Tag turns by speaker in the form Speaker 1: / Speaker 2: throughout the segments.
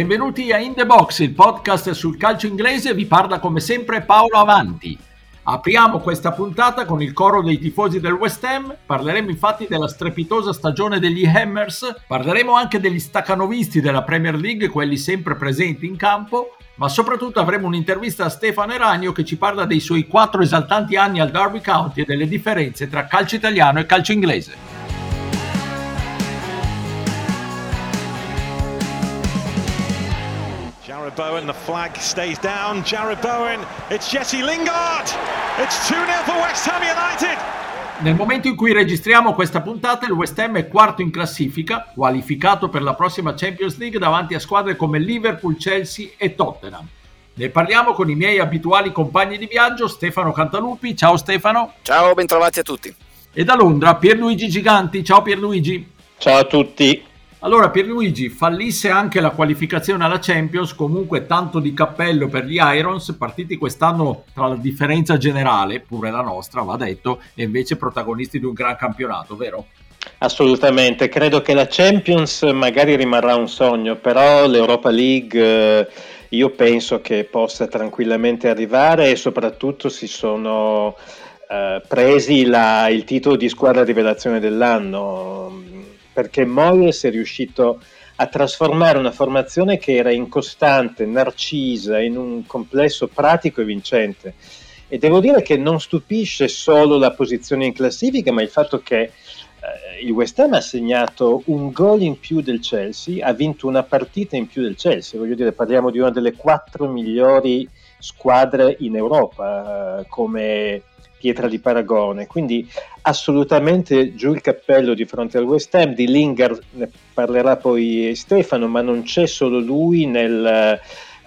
Speaker 1: benvenuti a In The Box, il podcast sul calcio inglese, vi parla come sempre Paolo Avanti. Apriamo questa puntata con il coro dei tifosi del West Ham, parleremo infatti della strepitosa stagione degli Hammers, parleremo anche degli staccanovisti della Premier League, quelli sempre presenti in campo, ma soprattutto avremo un'intervista a Stefano Eranio che ci parla dei suoi quattro esaltanti anni al Derby County e delle differenze tra calcio italiano e calcio inglese.
Speaker 2: Bowen, the flag stays down. Jared Bowen, it's Jesse Lingard. It's 2-0 for West Ham United.
Speaker 1: Nel momento in cui registriamo questa puntata, il West Ham è quarto in classifica, qualificato per la prossima Champions League davanti a squadre come Liverpool, Chelsea e Tottenham. Ne parliamo con i miei abituali compagni di viaggio, Stefano Cantalupi. Ciao Stefano.
Speaker 3: Ciao, bentrovati a tutti.
Speaker 1: E da Londra, Pierluigi Giganti. Ciao Pierluigi.
Speaker 4: Ciao a tutti.
Speaker 1: Allora, Pierluigi, fallisse anche la qualificazione alla Champions, comunque tanto di cappello per gli Irons, partiti quest'anno tra la differenza generale, pure la nostra, va detto, e invece protagonisti di un gran campionato, vero?
Speaker 4: Assolutamente, credo che la Champions magari rimarrà un sogno, però l'Europa League eh, io penso che possa tranquillamente arrivare e soprattutto si sono eh, presi la, il titolo di squadra rivelazione dell'anno perché Moyes è riuscito a trasformare una formazione che era incostante, narcisa, in un complesso pratico e vincente. E devo dire che non stupisce solo la posizione in classifica, ma il fatto che eh, il West Ham ha segnato un gol in più del Chelsea, ha vinto una partita in più del Chelsea. Voglio dire, parliamo di una delle quattro migliori squadre in Europa eh, come pietra di paragone. Quindi assolutamente giù il cappello di fronte al West Ham. Di Lingard ne parlerà poi Stefano, ma non c'è solo lui nel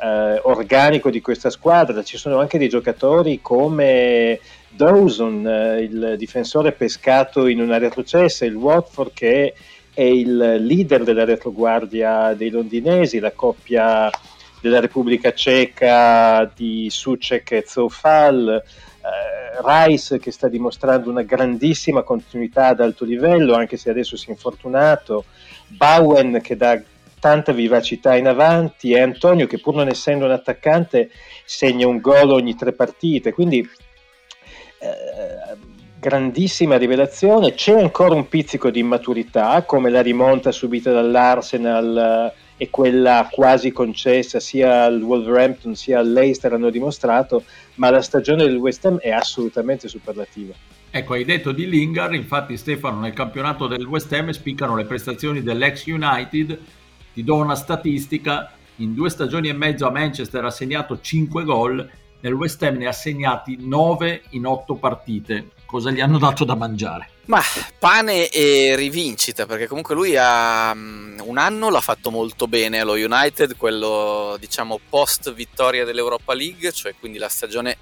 Speaker 4: eh, organico di questa squadra. Ci sono anche dei giocatori come Dawson, eh, il difensore pescato in una retrocessa, il Watford che è il leader della retroguardia dei londinesi, la coppia della Repubblica Ceca di Sucek e Zofal eh, Rice che sta dimostrando una grandissima continuità ad alto livello, anche se adesso si è infortunato, Bowen che dà tanta vivacità in avanti e Antonio che pur non essendo un attaccante segna un gol ogni tre partite, quindi eh, grandissima rivelazione, c'è ancora un pizzico di immaturità come la rimonta subita dall'Arsenal e quella quasi concessa sia al Wolverhampton sia all'Eister hanno dimostrato, ma la stagione del West Ham è assolutamente superlativa.
Speaker 1: Ecco, hai detto di Lingard, infatti Stefano nel campionato del West Ham spiccano le prestazioni dell'ex United, ti do una statistica, in due stagioni e mezzo a Manchester ha segnato 5 gol, nel West Ham ne ha segnati 9 in 8 partite, cosa gli hanno dato da mangiare?
Speaker 3: Ma pane e rivincita, perché comunque lui ha um, un anno l'ha fatto molto bene allo United, quello diciamo post vittoria dell'Europa League, cioè quindi la stagione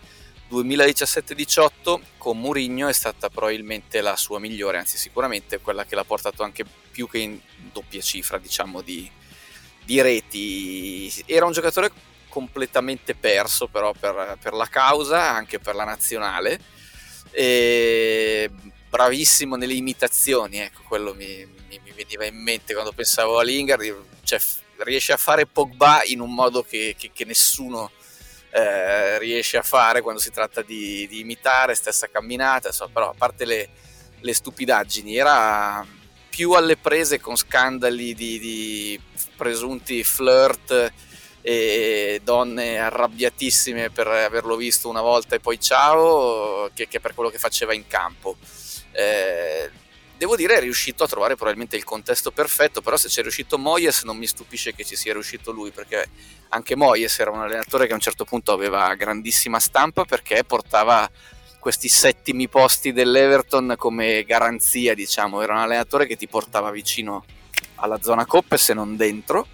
Speaker 3: 2017-18 con Mourinho è stata probabilmente la sua migliore, anzi sicuramente quella che l'ha portato anche più che in doppia cifra, diciamo, di, di reti. Era un giocatore completamente perso però per, per la causa, anche per la nazionale e bravissimo nelle imitazioni, ecco, quello mi, mi, mi, veniva in mente quando pensavo a Lingard, cioè, riesce a fare Pogba in un modo che, che, che nessuno eh, riesce a fare quando si tratta di, di imitare, stessa camminata, insomma, però a parte le, le, stupidaggini, era più alle prese con scandali di, di presunti flirt e donne arrabbiatissime per averlo visto una volta e poi ciao che, che per quello che faceva in campo. Eh, devo dire è riuscito a trovare probabilmente il contesto perfetto, però se c'è riuscito Moyes non mi stupisce che ci sia riuscito lui, perché anche Moyes era un allenatore che a un certo punto aveva grandissima stampa perché portava questi settimi posti dell'Everton come garanzia, diciamo, era un allenatore che ti portava vicino alla zona coppe se non dentro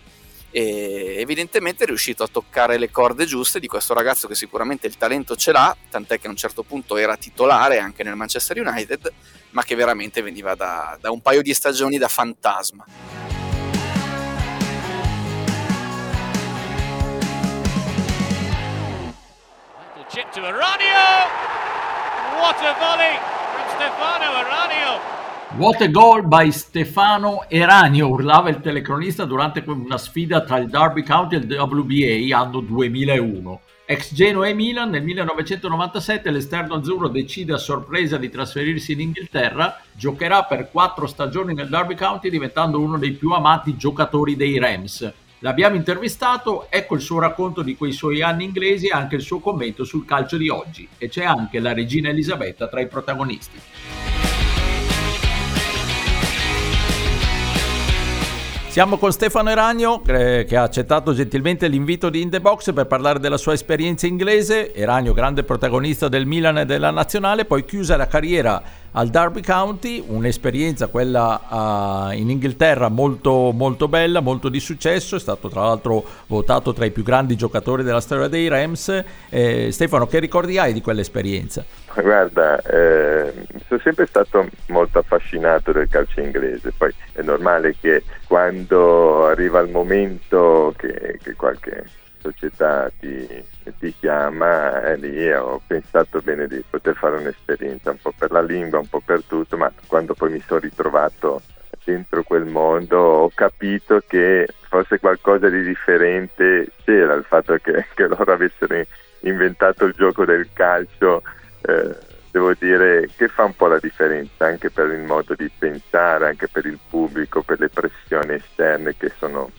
Speaker 3: e evidentemente è riuscito a toccare le corde giuste di questo ragazzo che sicuramente il talento ce l'ha, tant'è che a un certo punto era titolare anche nel Manchester United, ma che veramente veniva da, da un paio di stagioni da fantasma.
Speaker 5: Chip to Aranio! What a volley from Stefano Aranio!
Speaker 1: What a goal by Stefano Eranio, urlava il telecronista durante una sfida tra il Derby County e il WBA anno 2001. Ex Genoa e Milan, nel 1997 l'esterno azzurro decide a sorpresa di trasferirsi in Inghilterra, giocherà per quattro stagioni nel Derby County diventando uno dei più amati giocatori dei Rams. L'abbiamo intervistato, ecco il suo racconto di quei suoi anni inglesi e anche il suo commento sul calcio di oggi e c'è anche la regina Elisabetta tra i protagonisti. Siamo con Stefano Eragno eh, che ha accettato gentilmente l'invito di In The Box per parlare della sua esperienza inglese. Eragno, grande protagonista del Milan e della nazionale, poi chiusa la carriera al Derby County, un'esperienza quella uh, in Inghilterra molto, molto bella, molto di successo, è stato tra l'altro votato tra i più grandi giocatori della storia dei Rams. Eh, Stefano, che ricordi hai di quell'esperienza?
Speaker 6: Guarda, eh, sono sempre stato molto affascinato del calcio inglese, poi è normale che quando arriva il momento che, che qualche società ti, ti chiama e lì ho pensato bene di poter fare un'esperienza un po' per la lingua, un po' per tutto, ma quando poi mi sono ritrovato dentro quel mondo ho capito che forse qualcosa di differente c'era, il fatto che, che loro avessero inventato il gioco del calcio. Eh, devo dire che fa un po' la differenza anche per il modo di pensare, anche per il pubblico, per le pressioni esterne che sono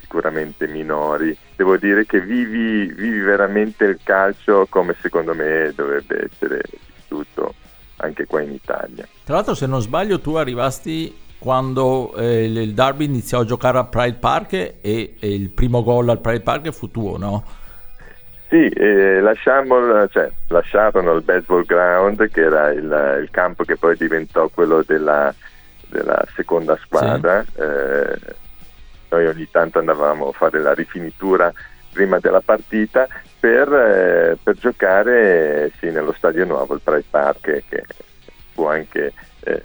Speaker 6: sicuramente minori. Devo dire che vivi, vivi veramente il calcio come secondo me dovrebbe essere vissuto anche qua in Italia.
Speaker 1: Tra l'altro se non sbaglio tu arrivasti quando eh, il Derby iniziò a giocare a Pride Park e, e, il primo gol al Pride Park fu tuo, no?
Speaker 6: Sì, eh, lasciamo, cioè, lasciarono il baseball ground che era il, il campo che poi diventò quello della, della seconda squadra. Sì. Eh, noi ogni tanto andavamo a fare la rifinitura prima della partita per, eh, per giocare sì, nello stadio nuovo, il Pride Park, che fu anche eh,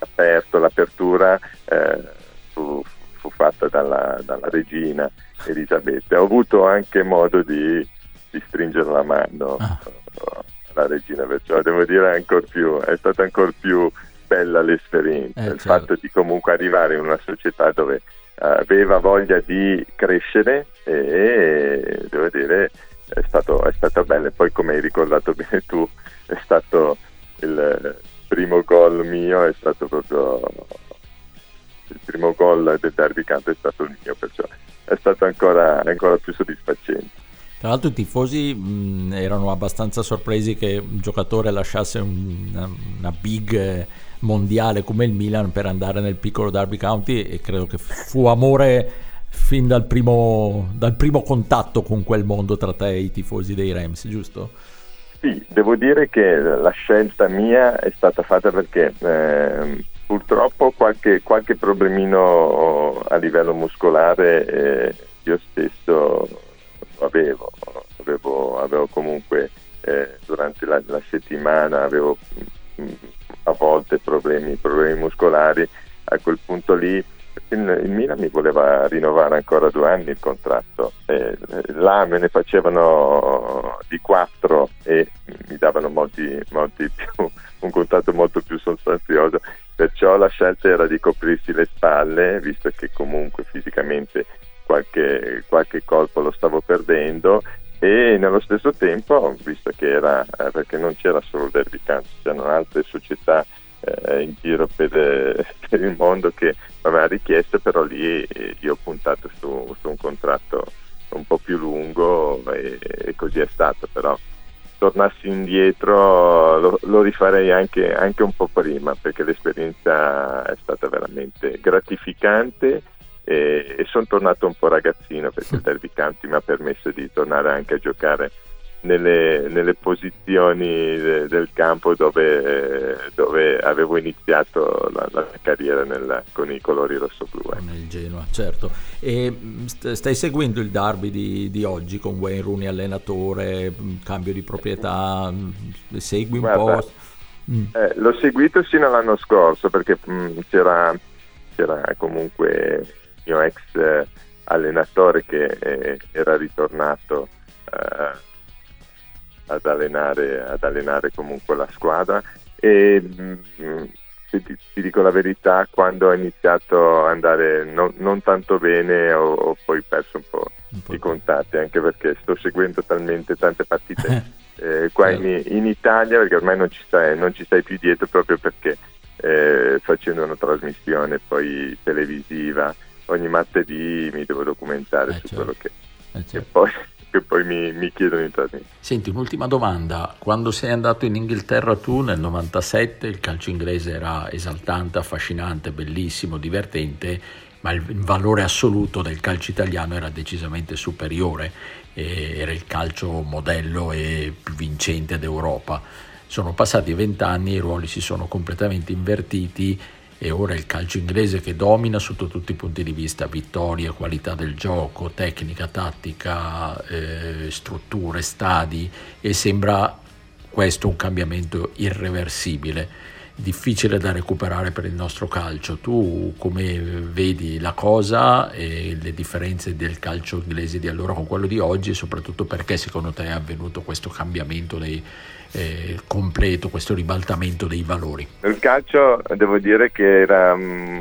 Speaker 6: aperto, l'apertura eh, fu, fu, fatta dalla, dalla, regina Elisabetta. Ho avuto anche modo di, di stringere la mano ah. alla regina, perciò devo dire ancora più, è stata ancora più bella l'esperienza, eh, il certo. fatto di comunque arrivare in una società dove uh, aveva voglia di crescere e, devo dire è stato, è stato bello. E poi come hai ricordato bene tu, è stato il primo gol mio, è stato proprio primo gol del Derby Camp è stato il mio, perciò è stato ancora, ancora più soddisfacente.
Speaker 1: Tra l'altro i tifosi mh, erano abbastanza sorpresi che un giocatore lasciasse un, una, una, big mondiale come il Milan per andare nel piccolo Derby County e credo che fu amore fin dal primo, dal primo contatto con quel mondo tra te e i tifosi dei Rams, giusto?
Speaker 6: Sì, devo dire che la scelta mia è stata fatta perché eh, purtroppo qualche, qualche, problemino a livello muscolare eh, io stesso avevo, avevo, avevo comunque eh, durante la, la, settimana avevo mh, mm, a volte problemi, problemi, muscolari, a quel punto lì il, il, Milan mi voleva rinnovare ancora due anni il contratto, eh, là me ne facevano di quattro e mi davano molti, molti più, un contratto molto più sostanzioso, perciò la scelta era di coprirsi le spalle, visto che comunque fisicamente qualche, qualche colpo lo stavo perdendo e nello stesso tempo, visto che era, eh, perché non c'era solo Derby County, c'erano altre società eh, in giro per, eh, per, il mondo che aveva richiesto, però lì eh, io ho puntato su, su, un contratto un po' più lungo e, e, così è stato, però tornassi indietro lo, lo rifarei anche, anche un po' prima perché l'esperienza è stata veramente gratificante e, e sono tornato un po' ragazzino perché il Derby County mi ha permesso di tornare anche a giocare nelle, nelle posizioni de, del campo dove, dove, avevo iniziato la, la carriera nel, con i colori rosso-blu.
Speaker 1: Eh. Nel Genoa, certo. E mm, stai seguendo il derby di, di, oggi con Wayne Rooney allenatore, mm, cambio di proprietà, mm, segui un
Speaker 6: Guarda,
Speaker 1: po'?
Speaker 6: Eh, l'ho seguito sino all'anno scorso perché mh, c'era, c'era comunque mio ex eh, allenatore che eh, era ritornato eh, ad, allenare, ad, allenare, comunque la squadra e mh, mm, ti, ti, dico la verità, quando ho iniziato ad andare non, non tanto bene ho, ho, poi perso un po', un po i contatti, anche perché sto seguendo talmente tante partite eh, qua in, in, Italia, perché ormai non ci, stai, non ci stai più dietro proprio perché eh, facendo una trasmissione poi televisiva ogni martedì mi devo documentare eh, su certo. quello che, eh, certo. che poi che poi mi, mi chiedono di trasmettere.
Speaker 1: Senti, un'ultima domanda. Quando sei andato in Inghilterra tu nel 97 il calcio inglese era esaltante, affascinante, bellissimo, divertente, ma il valore assoluto del calcio italiano era decisamente superiore, era il calcio modello e più vincente d'Europa. Sono passati vent'anni, i ruoli si sono completamente invertiti e ora il calcio inglese che domina sotto tutti i punti di vista, vittorie, qualità del gioco, tecnica, tattica, eh, strutture, stadi e sembra questo un cambiamento irreversibile difficile da recuperare per il nostro calcio. Tu come vedi la cosa e le differenze del calcio inglese di allora con quello di oggi e soprattutto perché secondo te è avvenuto questo cambiamento dei, eh, completo, questo ribaltamento dei valori?
Speaker 6: Il calcio devo dire che era... Mm,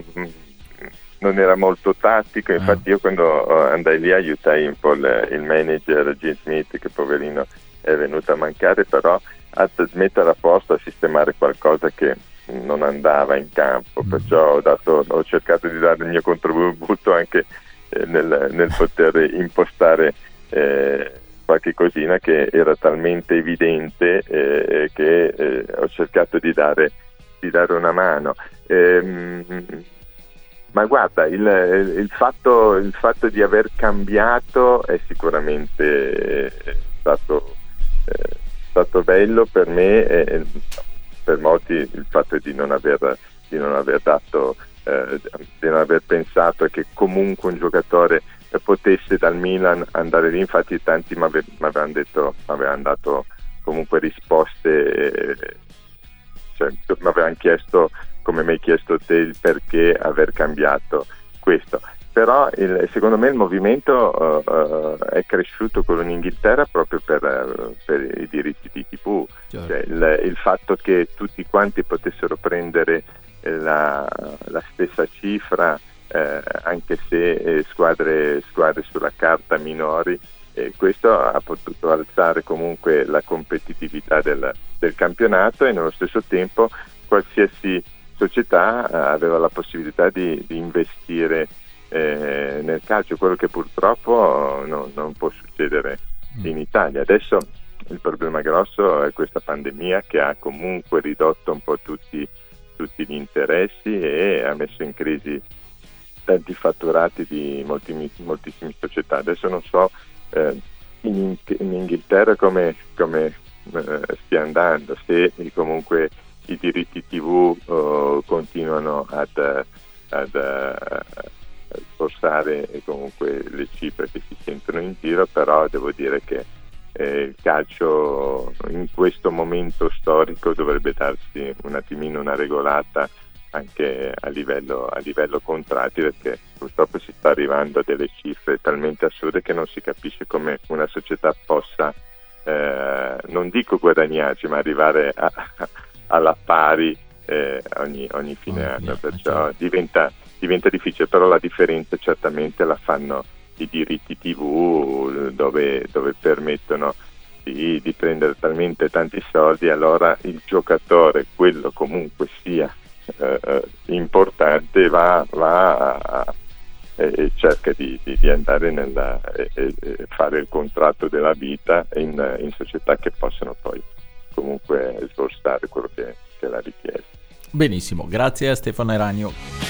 Speaker 6: non era molto tattico, ah. infatti io quando eh, andai lì aiutai un po' il, il manager Gene Smith che poverino è venuto a mancare, però a mettere a posto, a sistemare qualcosa che non andava in campo, mm. perciò ho, dato, ho cercato di dare il mio contributo anche eh, nel, nel, poter impostare eh, qualche cosina che era talmente evidente eh, che eh, ho cercato di dare, di dare una mano. Ehm, ma guarda, il, il, fatto, il, fatto, di aver cambiato è sicuramente stato eh, stato bello per me e per molti il fatto di non aver, di non aver dato, eh, di non aver pensato che comunque un giocatore potesse dal Milan andare lì, infatti tanti mi avevano detto, mi avevano dato comunque risposte, cioè, mi avevano chiesto come mi hai chiesto te il perché aver cambiato questo però il, secondo me il movimento uh, è cresciuto quello in Inghilterra proprio per, per i diritti di TV, certo. cioè, il, il, fatto che tutti quanti potessero prendere la, la stessa cifra eh, anche se eh, squadre, squadre, sulla carta minori, eh, questo ha potuto alzare comunque la competitività del, del campionato e nello stesso tempo qualsiasi società aveva la possibilità di, di investire eh, nel calcio, quello che purtroppo no, non può succedere mm. in Italia. Adesso il problema grosso è questa pandemia che ha comunque ridotto un po' tutti, tutti gli interessi e ha messo in crisi tanti fatturati di molti, moltissime società. Adesso non so eh, in, in, Inghilterra come, come eh, stia andando, se comunque i diritti TV oh, continuano ad, ad, sforzare comunque le cifre che si sentono in giro, però devo dire che eh, il calcio in questo momento storico dovrebbe darsi un attimino una regolata anche a livello, a livello contratti perché purtroppo si sta arrivando a delle cifre talmente assurde che non si capisce come una società possa eh, non dico guadagnarci ma arrivare a, alla pari eh, ogni, ogni, fine oh, anno perciò certo. diventa diventa difficile, però la differenza certamente la fanno i diritti TV dove, dove permettono di, di, prendere talmente tanti soldi, allora il giocatore, quello comunque sia eh, eh importante, va, va a, e cerca di, di, di andare nella, e, e fare il contratto della vita in, in, società che possano poi comunque sborsare quello che, che è la richiesta.
Speaker 1: Benissimo, grazie a Stefano Eragno.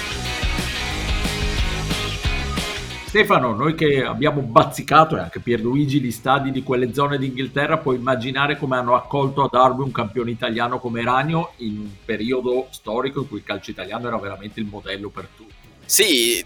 Speaker 1: Stefano, noi che abbiamo bazzicato e anche Pierluigi gli stadi di quelle zone d'Inghilterra, puoi immaginare come hanno accolto a Darby un campione italiano come Ragno in un periodo storico in cui il calcio italiano era veramente il modello per tutti.
Speaker 3: Sì,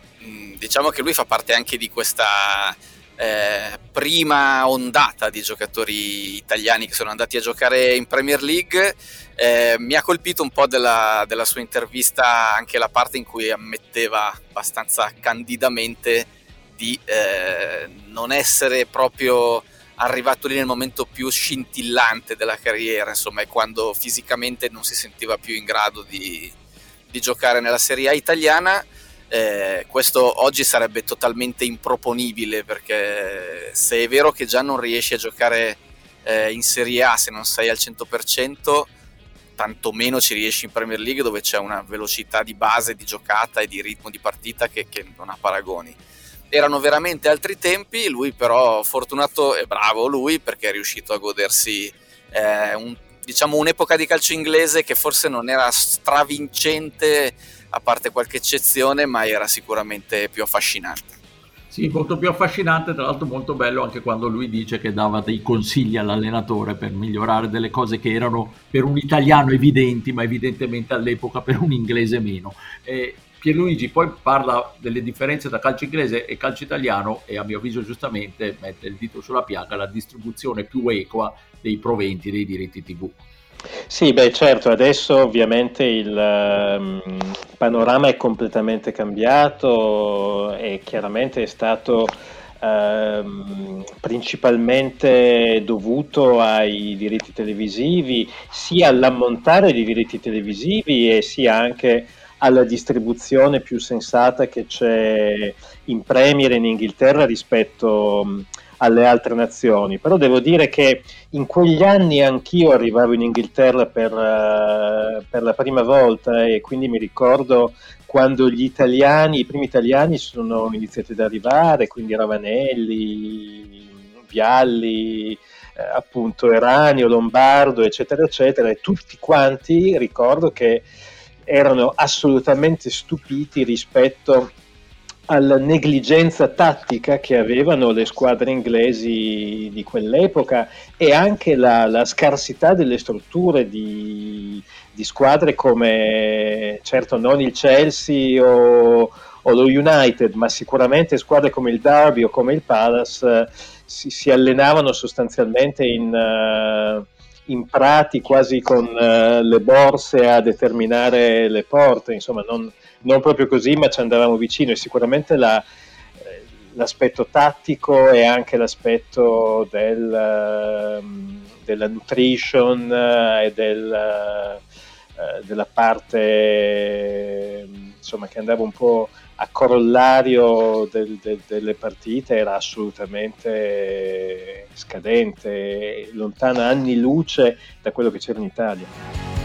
Speaker 3: diciamo che lui fa parte anche di questa eh, prima ondata di giocatori italiani che sono andati a giocare in Premier League. Eh, mi ha colpito un po' della, della, sua intervista anche la parte in cui ammetteva abbastanza candidamente di eh, non essere proprio arrivato lì nel momento più scintillante della carriera, insomma, è quando fisicamente non si sentiva più in grado di, di giocare nella Serie A italiana. Eh, questo oggi sarebbe totalmente improponibile perché se è vero che già non riesci a giocare eh, in Serie A se non sei al 100%, tantomeno ci riesci in Premier League dove c'è una velocità di base di giocata e di ritmo di partita che, che non ha paragoni. Erano veramente altri tempi, lui però fortunato e bravo lui perché è riuscito a godersi eh, un, diciamo, un'epoca di calcio inglese che forse non era stravincente a parte qualche eccezione, ma era sicuramente più affascinante.
Speaker 1: Sì, molto più affascinante, tra l'altro molto bello anche quando lui dice che dava dei consigli all'allenatore per migliorare delle cose che erano per un italiano evidenti, ma evidentemente all'epoca per un inglese meno. E Pierluigi poi parla delle differenze tra calcio inglese e calcio italiano e a mio avviso giustamente mette il dito sulla piaga la distribuzione più equa dei proventi dei diritti TV.
Speaker 4: Sì, beh certo, adesso ovviamente il um, panorama è completamente cambiato e chiaramente è stato um, principalmente dovuto ai diritti televisivi, sia all'ammontare di diritti televisivi e sia anche alla distribuzione più sensata che c'è in Premier in Inghilterra rispetto um, alle altre nazioni, però devo dire che in quegli anni anch'io arrivavo in Inghilterra per, uh, per la prima volta e quindi mi ricordo quando gli italiani, i primi italiani sono iniziati ad arrivare, quindi Ravanelli, Vialli, eh, appunto Eranio, Lombardo, eccetera, eccetera, e tutti quanti ricordo che erano assolutamente stupiti rispetto alla negligenza tattica che avevano le squadre inglesi di quell'epoca e anche la, la scarsità delle strutture di, di, squadre come, certo non il Chelsea o, o, lo United, ma sicuramente squadre come il Derby o come il Palace si, si allenavano sostanzialmente in... Uh, in prati quasi con uh, le borse a determinare le porte, insomma non, non proprio così, ma ci andavamo vicino e sicuramente la, eh, l'aspetto tattico e anche l'aspetto del, uh, della nutrition uh, e del, della parte insomma, che andava un po' a corollario del, del, delle partite era assolutamente scadente, lontana anni luce da quello che c'era in Italia.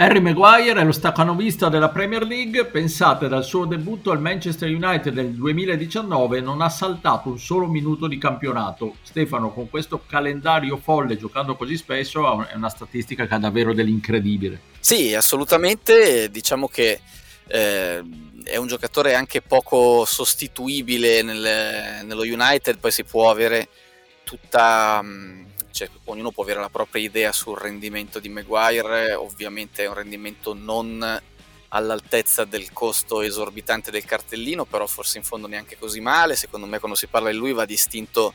Speaker 1: Harry Maguire è lo staccanovista della Premier League, pensate dal suo debutto al Manchester United nel 2019 non ha saltato un solo minuto di campionato. Stefano con questo calendario folle giocando così spesso è una statistica che ha davvero dell'incredibile.
Speaker 3: Sì, assolutamente, diciamo che eh, è un giocatore anche poco sostituibile nel, nello United, poi si può avere tutta... Mh, cioè, ognuno può avere la propria idea sul rendimento di Maguire, ovviamente è un rendimento non all'altezza del costo esorbitante del cartellino, però forse in fondo neanche così male, secondo me quando si parla di lui va distinto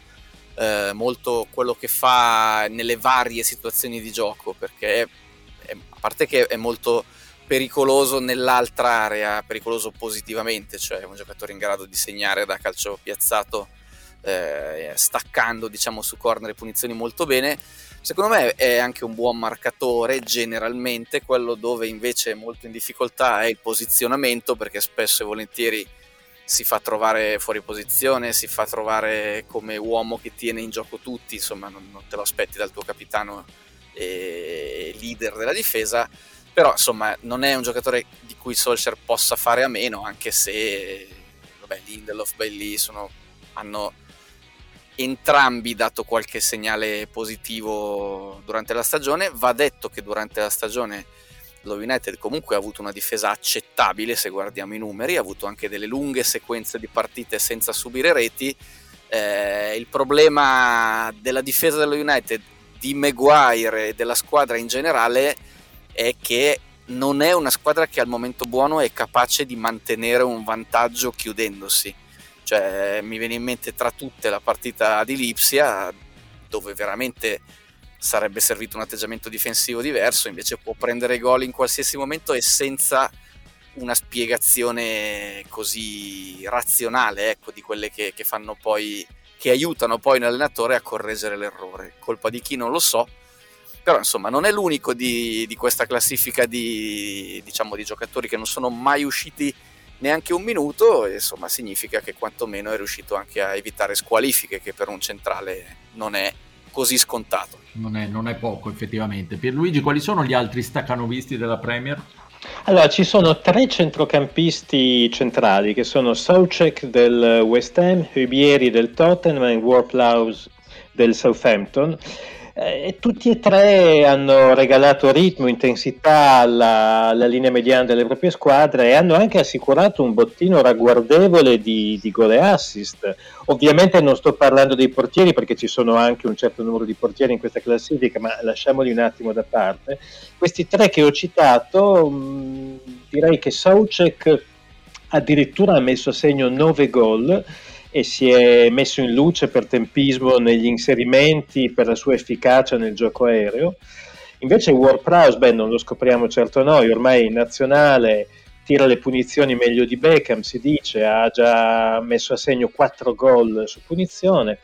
Speaker 3: eh, molto quello che fa nelle varie situazioni di gioco, perché è, è, a parte che è molto pericoloso nell'altra area, pericoloso positivamente, cioè è un giocatore in grado di segnare da calcio piazzato eh, staccando diciamo su corner e punizioni molto bene. Secondo me è anche un buon marcatore generalmente. Quello dove invece è molto in difficoltà è il posizionamento perché spesso e volentieri si fa trovare fuori posizione si fa trovare come uomo che tiene in gioco tutti. Insomma non, non te lo aspetti dal tuo capitano e leader della difesa. Però insomma non è un giocatore di cui Solskjaer possa fare a meno anche se vabbè, Lindelof, Bailey sono, hanno entrambi dato qualche segnale positivo durante la stagione. Va detto che durante la stagione lo United comunque ha avuto una difesa accettabile se guardiamo i numeri, ha avuto anche delle lunghe sequenze di partite senza subire reti. Eh, il problema della difesa dello United, di Maguire e della squadra in generale è che non è una squadra che al momento buono è capace di mantenere un vantaggio chiudendosi cioè, mi viene in mente tra tutte la partita di Lipsia, dove veramente sarebbe servito un atteggiamento difensivo diverso, invece può prendere gol in qualsiasi momento e senza una spiegazione così razionale, ecco, di quelle che, che fanno poi, che aiutano poi un allenatore a correggere l'errore. Colpa di chi non lo so, però insomma non è l'unico di, di questa classifica di, diciamo, di giocatori che non sono mai usciti neanche un minuto, insomma significa che quantomeno è riuscito anche a evitare squalifiche che per un centrale non è così scontato.
Speaker 1: Non è, non è poco effettivamente. Pierluigi, quali sono gli altri staccanovisti della Premier?
Speaker 4: Allora, ci sono tre centrocampisti centrali che sono Soucek del West Ham, Hubieri del Tottenham e Warplaus del Southampton. Eh, tutti e tre hanno regalato ritmo, intensità alla, alla, linea mediana delle proprie squadre e hanno anche assicurato un bottino ragguardevole di, di gol e assist. Ovviamente non sto parlando dei portieri perché ci sono anche un certo numero di portieri in questa classifica, ma lasciamoli un attimo da parte. Questi tre che ho citato, mh, mm, direi che Saucek addirittura ha messo a segno 9 gol e si è messo in luce per tempismo negli inserimenti, per la sua efficacia nel gioco aereo. Invece Ward Prowse, beh, non lo scopriamo certo noi, ormai in nazionale tira le punizioni meglio di Beckham, si dice, ha già messo a segno 4 gol su punizione.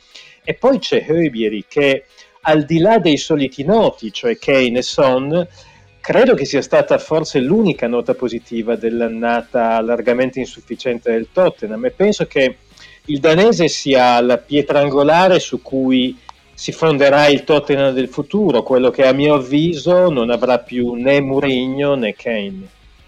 Speaker 4: E poi c'è Höbieri che al di là dei soliti noti, cioè Kane e Son, credo che sia stata forse l'unica nota positiva dell'annata largamente insufficiente del Tottenham e penso che il danese sia la pietra angolare su cui si fonderà il Tottenham del futuro, quello che a mio avviso non avrà più né Mourinho né Kane.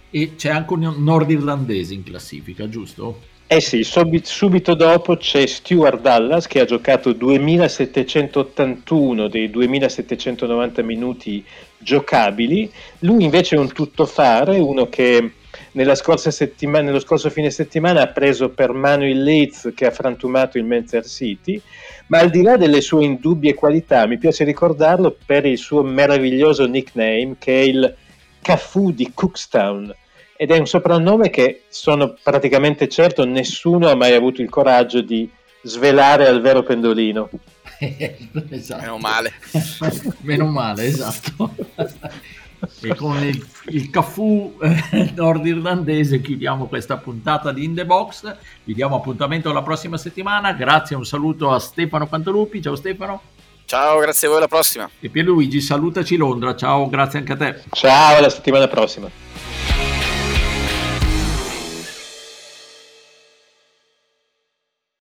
Speaker 1: E c'è anche un nordirlandese in classifica, giusto?
Speaker 4: Eh sì, subito, subito dopo c'è Stuart Dallas che ha giocato 2781 dei 2790 minuti giocabili, lui invece è un tuttofare, uno che nello scorso fine settimana ha preso per mano il Leeds che ha frantumato il Manchester City, ma al di là delle sue indubbie qualità mi piace ricordarlo per il suo meraviglioso nickname che è il Cafu di Cookstown ed è un soprannome che sono praticamente certo nessuno ha mai avuto il coraggio di svelare al vero pendolino.
Speaker 3: esatto. Meno male.
Speaker 1: Meno male, esatto e con il, il caffù eh, nordirlandese chiudiamo questa puntata di In The Box. Vi diamo appuntamento la prossima settimana. Grazie, un saluto a Stefano Pantalupi. Ciao Stefano.
Speaker 3: Ciao, grazie a voi, alla prossima.
Speaker 1: E Pierluigi, salutaci Londra. Ciao, grazie anche a te.
Speaker 4: Ciao, alla settimana prossima.